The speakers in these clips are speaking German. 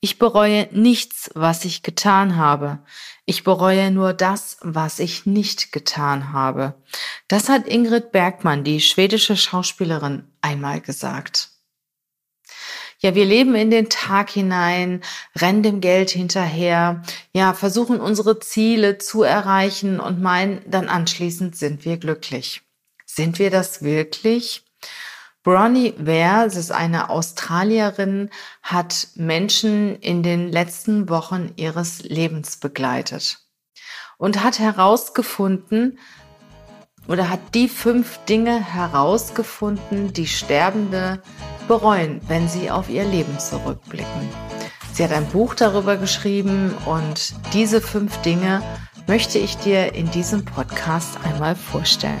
Ich bereue nichts, was ich getan habe. Ich bereue nur das, was ich nicht getan habe. Das hat Ingrid Bergmann, die schwedische Schauspielerin, einmal gesagt. Ja, wir leben in den Tag hinein, rennen dem Geld hinterher, ja, versuchen unsere Ziele zu erreichen und meinen, dann anschließend sind wir glücklich. Sind wir das wirklich? Bronnie Ware, sie ist eine Australierin, hat Menschen in den letzten Wochen ihres Lebens begleitet und hat herausgefunden oder hat die fünf Dinge herausgefunden, die Sterbende bereuen, wenn sie auf ihr Leben zurückblicken. Sie hat ein Buch darüber geschrieben und diese fünf Dinge möchte ich dir in diesem Podcast einmal vorstellen.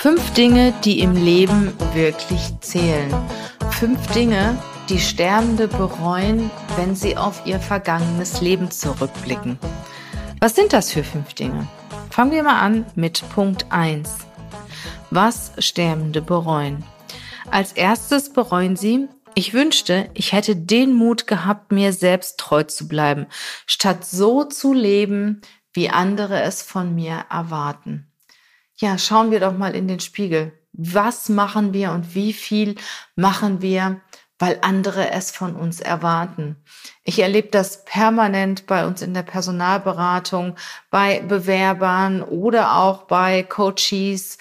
Fünf Dinge, die im Leben wirklich zählen. Fünf Dinge, die Sterbende bereuen, wenn sie auf ihr vergangenes Leben zurückblicken. Was sind das für fünf Dinge? Fangen wir mal an mit Punkt 1. Was Sterbende bereuen. Als erstes bereuen sie, ich wünschte, ich hätte den Mut gehabt, mir selbst treu zu bleiben, statt so zu leben, wie andere es von mir erwarten ja, schauen wir doch mal in den Spiegel. Was machen wir und wie viel machen wir, weil andere es von uns erwarten? Ich erlebe das permanent bei uns in der Personalberatung, bei Bewerbern oder auch bei Coaches,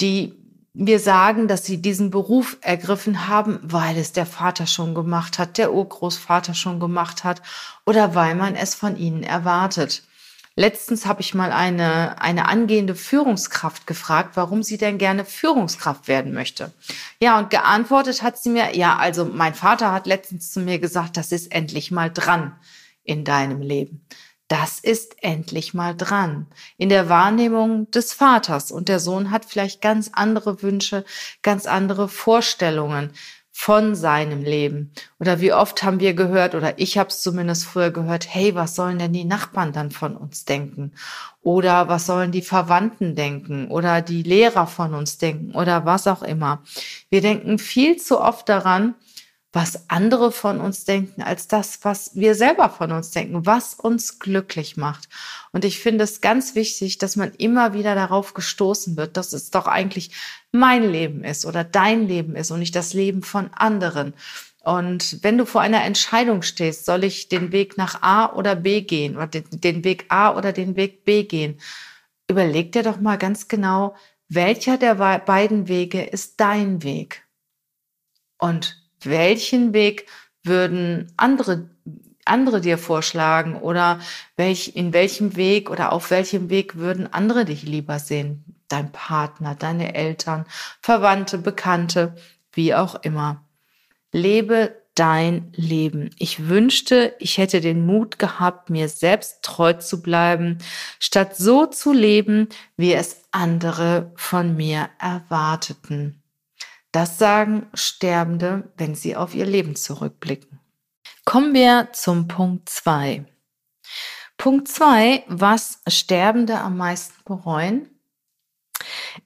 die mir sagen, dass sie diesen Beruf ergriffen haben, weil es der Vater schon gemacht hat, der Urgroßvater schon gemacht hat oder weil man es von ihnen erwartet. Letztens habe ich mal eine, eine angehende Führungskraft gefragt, warum sie denn gerne Führungskraft werden möchte. Ja, und geantwortet hat sie mir, ja, also mein Vater hat letztens zu mir gesagt, das ist endlich mal dran in deinem Leben. Das ist endlich mal dran in der Wahrnehmung des Vaters. Und der Sohn hat vielleicht ganz andere Wünsche, ganz andere Vorstellungen von seinem Leben. Oder wie oft haben wir gehört, oder ich habe es zumindest früher gehört, hey, was sollen denn die Nachbarn dann von uns denken? Oder was sollen die Verwandten denken? Oder die Lehrer von uns denken? Oder was auch immer. Wir denken viel zu oft daran, was andere von uns denken, als das, was wir selber von uns denken, was uns glücklich macht. Und ich finde es ganz wichtig, dass man immer wieder darauf gestoßen wird, dass es doch eigentlich mein Leben ist oder dein Leben ist und nicht das Leben von anderen. Und wenn du vor einer Entscheidung stehst, soll ich den Weg nach A oder B gehen oder den, Weg A oder den Weg B gehen, überleg dir doch mal ganz genau, welcher der beiden Wege ist dein Weg? Und welchen Weg würden andere andere dir vorschlagen oder welch, in welchem Weg oder auf welchem Weg würden andere dich lieber sehen? Dein Partner, deine Eltern, Verwandte, Bekannte, wie auch immer. Lebe dein Leben. Ich wünschte, ich hätte den Mut gehabt, mir selbst treu zu bleiben, statt so zu leben, wie es andere von mir erwarteten. Das sagen Sterbende, wenn sie auf ihr Leben zurückblicken. Kommen wir zum Punkt zwei. Punkt zwei: was Sterbende am meisten bereuen.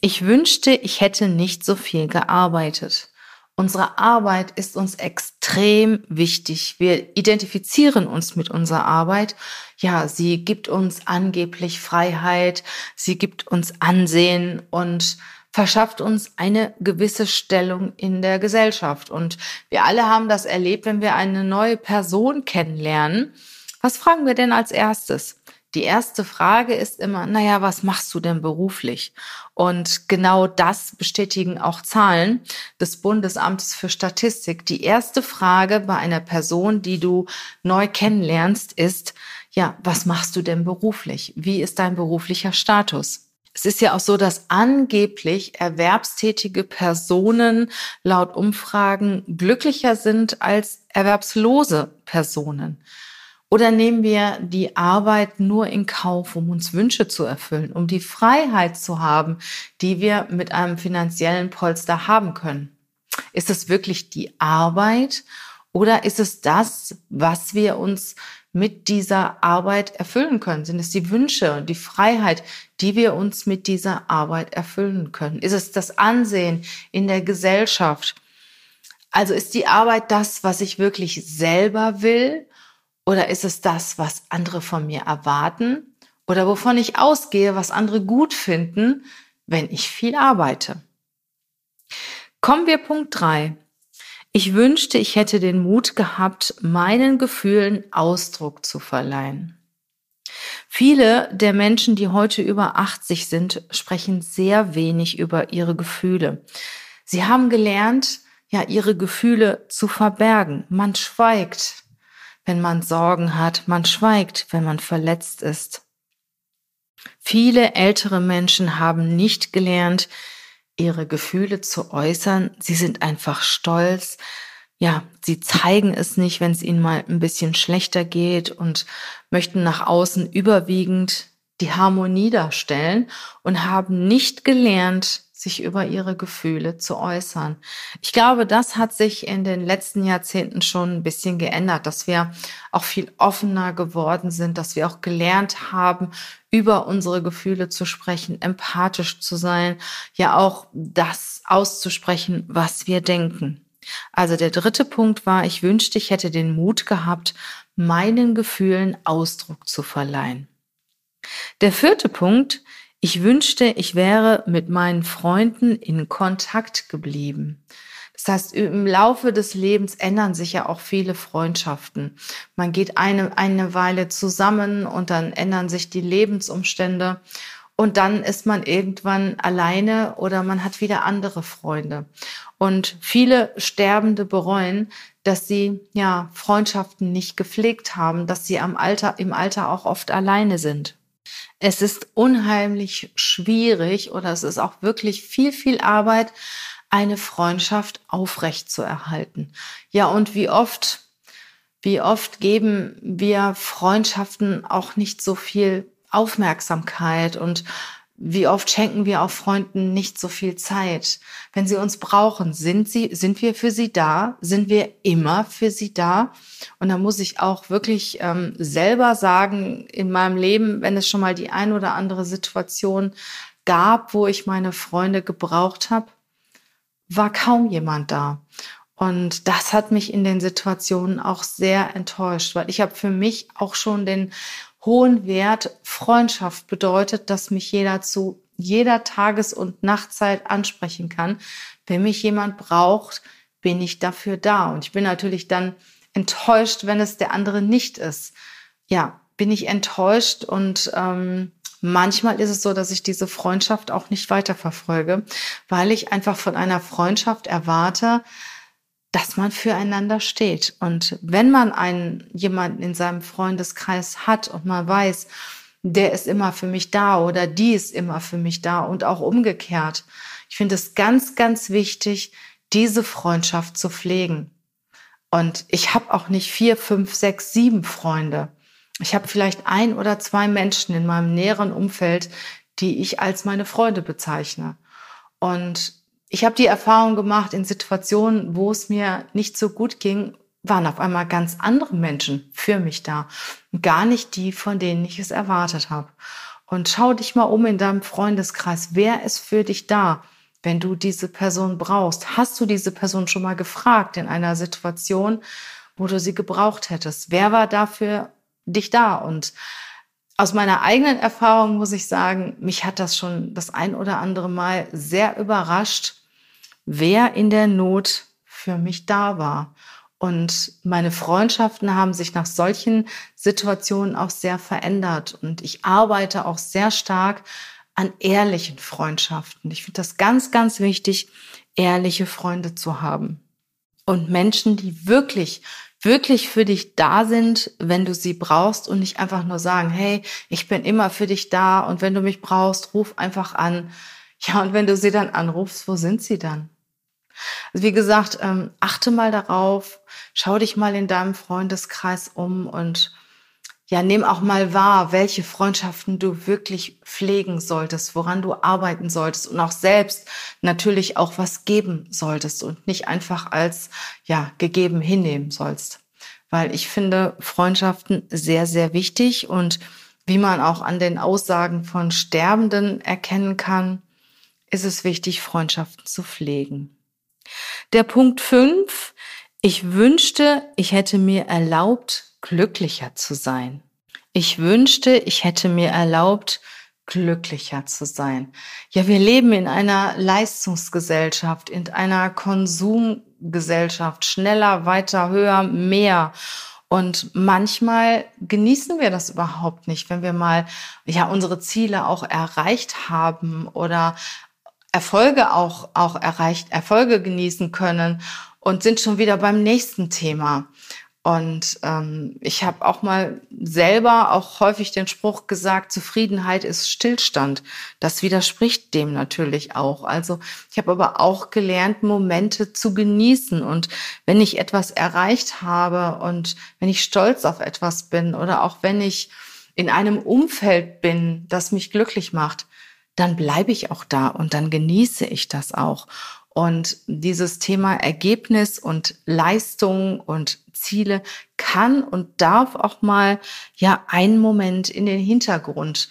Ich wünschte, ich hätte nicht so viel gearbeitet. Unsere Arbeit ist uns extrem wichtig. Wir identifizieren uns mit unserer Arbeit. Ja, sie gibt uns angeblich Freiheit, sie gibt uns Ansehen und verschafft uns eine gewisse Stellung in der Gesellschaft. Und wir alle haben das erlebt, wenn wir eine neue Person kennenlernen. Was fragen wir denn als erstes? Die erste Frage ist immer, naja, was machst du denn beruflich? Und genau das bestätigen auch Zahlen des Bundesamtes für Statistik. Die erste Frage bei einer Person, die du neu kennenlernst, ist, ja, was machst du denn beruflich? Wie ist dein beruflicher Status? Es ist ja auch so, dass angeblich erwerbstätige Personen laut Umfragen glücklicher sind als erwerbslose Personen. Oder nehmen wir die Arbeit nur in Kauf, um uns Wünsche zu erfüllen, um die Freiheit zu haben, die wir mit einem finanziellen Polster haben können? Ist es wirklich die Arbeit oder ist es das, was wir uns mit dieser Arbeit erfüllen können? Sind es die Wünsche und die Freiheit, die wir uns mit dieser Arbeit erfüllen können? Ist es das Ansehen in der Gesellschaft? Also ist die Arbeit das, was ich wirklich selber will? Oder ist es das, was andere von mir erwarten? Oder wovon ich ausgehe, was andere gut finden, wenn ich viel arbeite? Kommen wir Punkt drei. Ich wünschte, ich hätte den Mut gehabt, meinen Gefühlen Ausdruck zu verleihen. Viele der Menschen, die heute über 80 sind, sprechen sehr wenig über ihre Gefühle. Sie haben gelernt, ja, ihre Gefühle zu verbergen. Man schweigt wenn man Sorgen hat, man schweigt, wenn man verletzt ist. Viele ältere Menschen haben nicht gelernt, ihre Gefühle zu äußern. Sie sind einfach stolz. Ja, sie zeigen es nicht, wenn es ihnen mal ein bisschen schlechter geht und möchten nach außen überwiegend die Harmonie darstellen und haben nicht gelernt, sich über ihre Gefühle zu äußern. Ich glaube, das hat sich in den letzten Jahrzehnten schon ein bisschen geändert, dass wir auch viel offener geworden sind, dass wir auch gelernt haben, über unsere Gefühle zu sprechen, empathisch zu sein, ja auch das auszusprechen, was wir denken. Also der dritte Punkt war, ich wünschte, ich hätte den Mut gehabt, meinen Gefühlen Ausdruck zu verleihen. Der vierte Punkt, ich wünschte, ich wäre mit meinen Freunden in Kontakt geblieben. Das heißt, im Laufe des Lebens ändern sich ja auch viele Freundschaften. Man geht eine, eine Weile zusammen und dann ändern sich die Lebensumstände und dann ist man irgendwann alleine oder man hat wieder andere Freunde. Und viele Sterbende bereuen, dass sie ja Freundschaften nicht gepflegt haben, dass sie am Alter, im Alter auch oft alleine sind. Es ist unheimlich schwierig oder es ist auch wirklich viel, viel Arbeit, eine Freundschaft aufrecht zu erhalten. Ja, und wie oft, wie oft geben wir Freundschaften auch nicht so viel Aufmerksamkeit und wie oft schenken wir auch Freunden nicht so viel Zeit? Wenn sie uns brauchen, sind sie, sind wir für sie da? Sind wir immer für sie da? Und da muss ich auch wirklich ähm, selber sagen, in meinem Leben, wenn es schon mal die ein oder andere Situation gab, wo ich meine Freunde gebraucht habe, war kaum jemand da. Und das hat mich in den Situationen auch sehr enttäuscht, weil ich habe für mich auch schon den hohen Wert Freundschaft bedeutet, dass mich jeder zu jeder Tages- und Nachtzeit ansprechen kann. Wenn mich jemand braucht, bin ich dafür da. Und ich bin natürlich dann enttäuscht, wenn es der andere nicht ist. Ja, bin ich enttäuscht und ähm, manchmal ist es so, dass ich diese Freundschaft auch nicht weiterverfolge, weil ich einfach von einer Freundschaft erwarte, dass man füreinander steht. Und wenn man einen jemanden in seinem Freundeskreis hat und man weiß, der ist immer für mich da oder die ist immer für mich da und auch umgekehrt. Ich finde es ganz, ganz wichtig, diese Freundschaft zu pflegen. Und ich habe auch nicht vier, fünf, sechs, sieben Freunde. Ich habe vielleicht ein oder zwei Menschen in meinem näheren Umfeld, die ich als meine Freunde bezeichne. Und ich habe die Erfahrung gemacht, in Situationen, wo es mir nicht so gut ging, waren auf einmal ganz andere Menschen für mich da. gar nicht die, von denen ich es erwartet habe. Und schau dich mal um in deinem Freundeskreis. Wer ist für dich da, wenn du diese Person brauchst? Hast du diese Person schon mal gefragt in einer Situation, wo du sie gebraucht hättest? Wer war dafür dich da? Und aus meiner eigenen Erfahrung muss ich sagen, mich hat das schon das ein oder andere Mal sehr überrascht, wer in der Not für mich da war. Und meine Freundschaften haben sich nach solchen Situationen auch sehr verändert. Und ich arbeite auch sehr stark an ehrlichen Freundschaften. Ich finde das ganz, ganz wichtig, ehrliche Freunde zu haben. Und Menschen, die wirklich, wirklich für dich da sind, wenn du sie brauchst und nicht einfach nur sagen, hey, ich bin immer für dich da und wenn du mich brauchst, ruf einfach an. Ja, und wenn du sie dann anrufst, wo sind sie dann? Also wie gesagt, ähm, achte mal darauf, schau dich mal in deinem Freundeskreis um und ja, nimm auch mal wahr, welche Freundschaften du wirklich pflegen solltest, woran du arbeiten solltest und auch selbst natürlich auch was geben solltest und nicht einfach als, ja, gegeben hinnehmen sollst. Weil ich finde Freundschaften sehr, sehr wichtig und wie man auch an den Aussagen von Sterbenden erkennen kann, ist es wichtig, Freundschaften zu pflegen. Der Punkt fünf: Ich wünschte, ich hätte mir erlaubt, glücklicher zu sein. Ich wünschte, ich hätte mir erlaubt, glücklicher zu sein. Ja, wir leben in einer Leistungsgesellschaft, in einer Konsumgesellschaft, schneller, weiter, höher, mehr. Und manchmal genießen wir das überhaupt nicht, wenn wir mal ja unsere Ziele auch erreicht haben oder Erfolge auch auch erreicht, Erfolge genießen können und sind schon wieder beim nächsten Thema. Und ähm, ich habe auch mal selber auch häufig den Spruch gesagt, Zufriedenheit ist Stillstand. Das widerspricht dem natürlich auch. Also ich habe aber auch gelernt, Momente zu genießen. Und wenn ich etwas erreicht habe und wenn ich stolz auf etwas bin oder auch wenn ich in einem Umfeld bin, das mich glücklich macht, dann bleibe ich auch da und dann genieße ich das auch. Und dieses Thema Ergebnis und Leistung und Ziele kann und darf auch mal ja einen Moment in den Hintergrund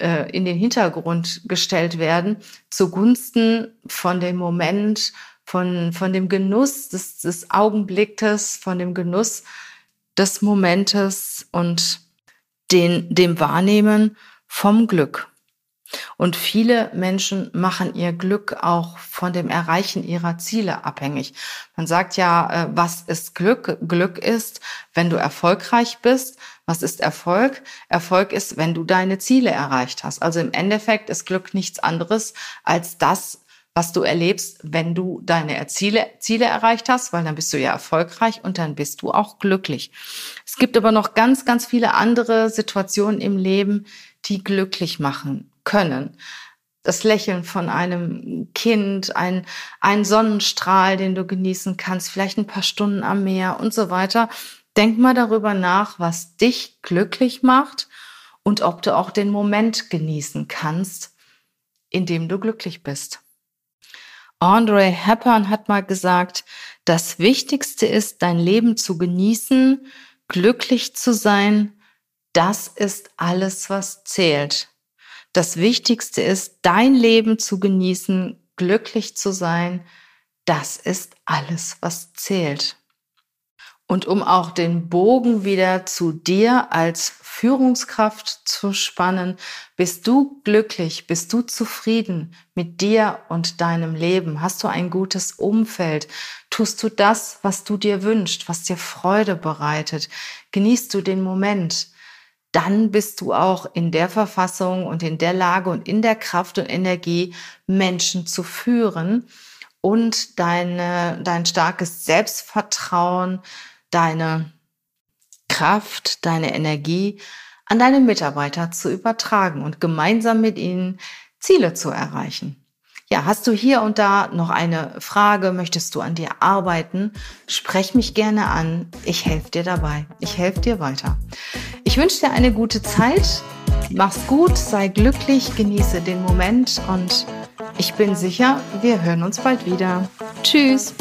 äh, in den Hintergrund gestellt werden zugunsten von dem Moment von von dem Genuss des, des Augenblickes von dem Genuss des Momentes und den dem Wahrnehmen vom Glück und viele Menschen machen ihr Glück auch von dem Erreichen ihrer Ziele abhängig. Man sagt ja, äh, was ist Glück? Glück ist, wenn du erfolgreich bist. Was ist Erfolg? Erfolg ist, wenn du deine Ziele erreicht hast. Also im Endeffekt ist Glück nichts anderes als das, was du erlebst, wenn du deine Ziele, Ziele erreicht hast, weil dann bist du ja erfolgreich und dann bist du auch glücklich. Es gibt aber noch ganz, ganz viele andere Situationen im Leben, die glücklich machen können. Das Lächeln von einem Kind, ein, ein Sonnenstrahl, den du genießen kannst, vielleicht ein paar Stunden am Meer und so weiter. Denk mal darüber nach, was dich glücklich macht und ob du auch den Moment genießen kannst, in dem du glücklich bist. Andre Hepburn hat mal gesagt, das Wichtigste ist, dein Leben zu genießen, glücklich zu sein. Das ist alles, was zählt. Das Wichtigste ist, dein Leben zu genießen, glücklich zu sein. Das ist alles, was zählt. Und um auch den Bogen wieder zu dir als Führungskraft zu spannen, bist du glücklich, bist du zufrieden mit dir und deinem Leben? Hast du ein gutes Umfeld? Tust du das, was du dir wünschst, was dir Freude bereitet? Genießt du den Moment? Dann bist du auch in der Verfassung und in der Lage und in der Kraft und Energie, Menschen zu führen und deine, dein starkes Selbstvertrauen, deine Kraft, deine Energie an deine Mitarbeiter zu übertragen und gemeinsam mit ihnen Ziele zu erreichen. Ja, hast du hier und da noch eine Frage? Möchtest du an dir arbeiten? Sprech mich gerne an. Ich helfe dir dabei. Ich helfe dir weiter. Ich wünsche dir eine gute Zeit. Mach's gut, sei glücklich, genieße den Moment und ich bin sicher, wir hören uns bald wieder. Tschüss.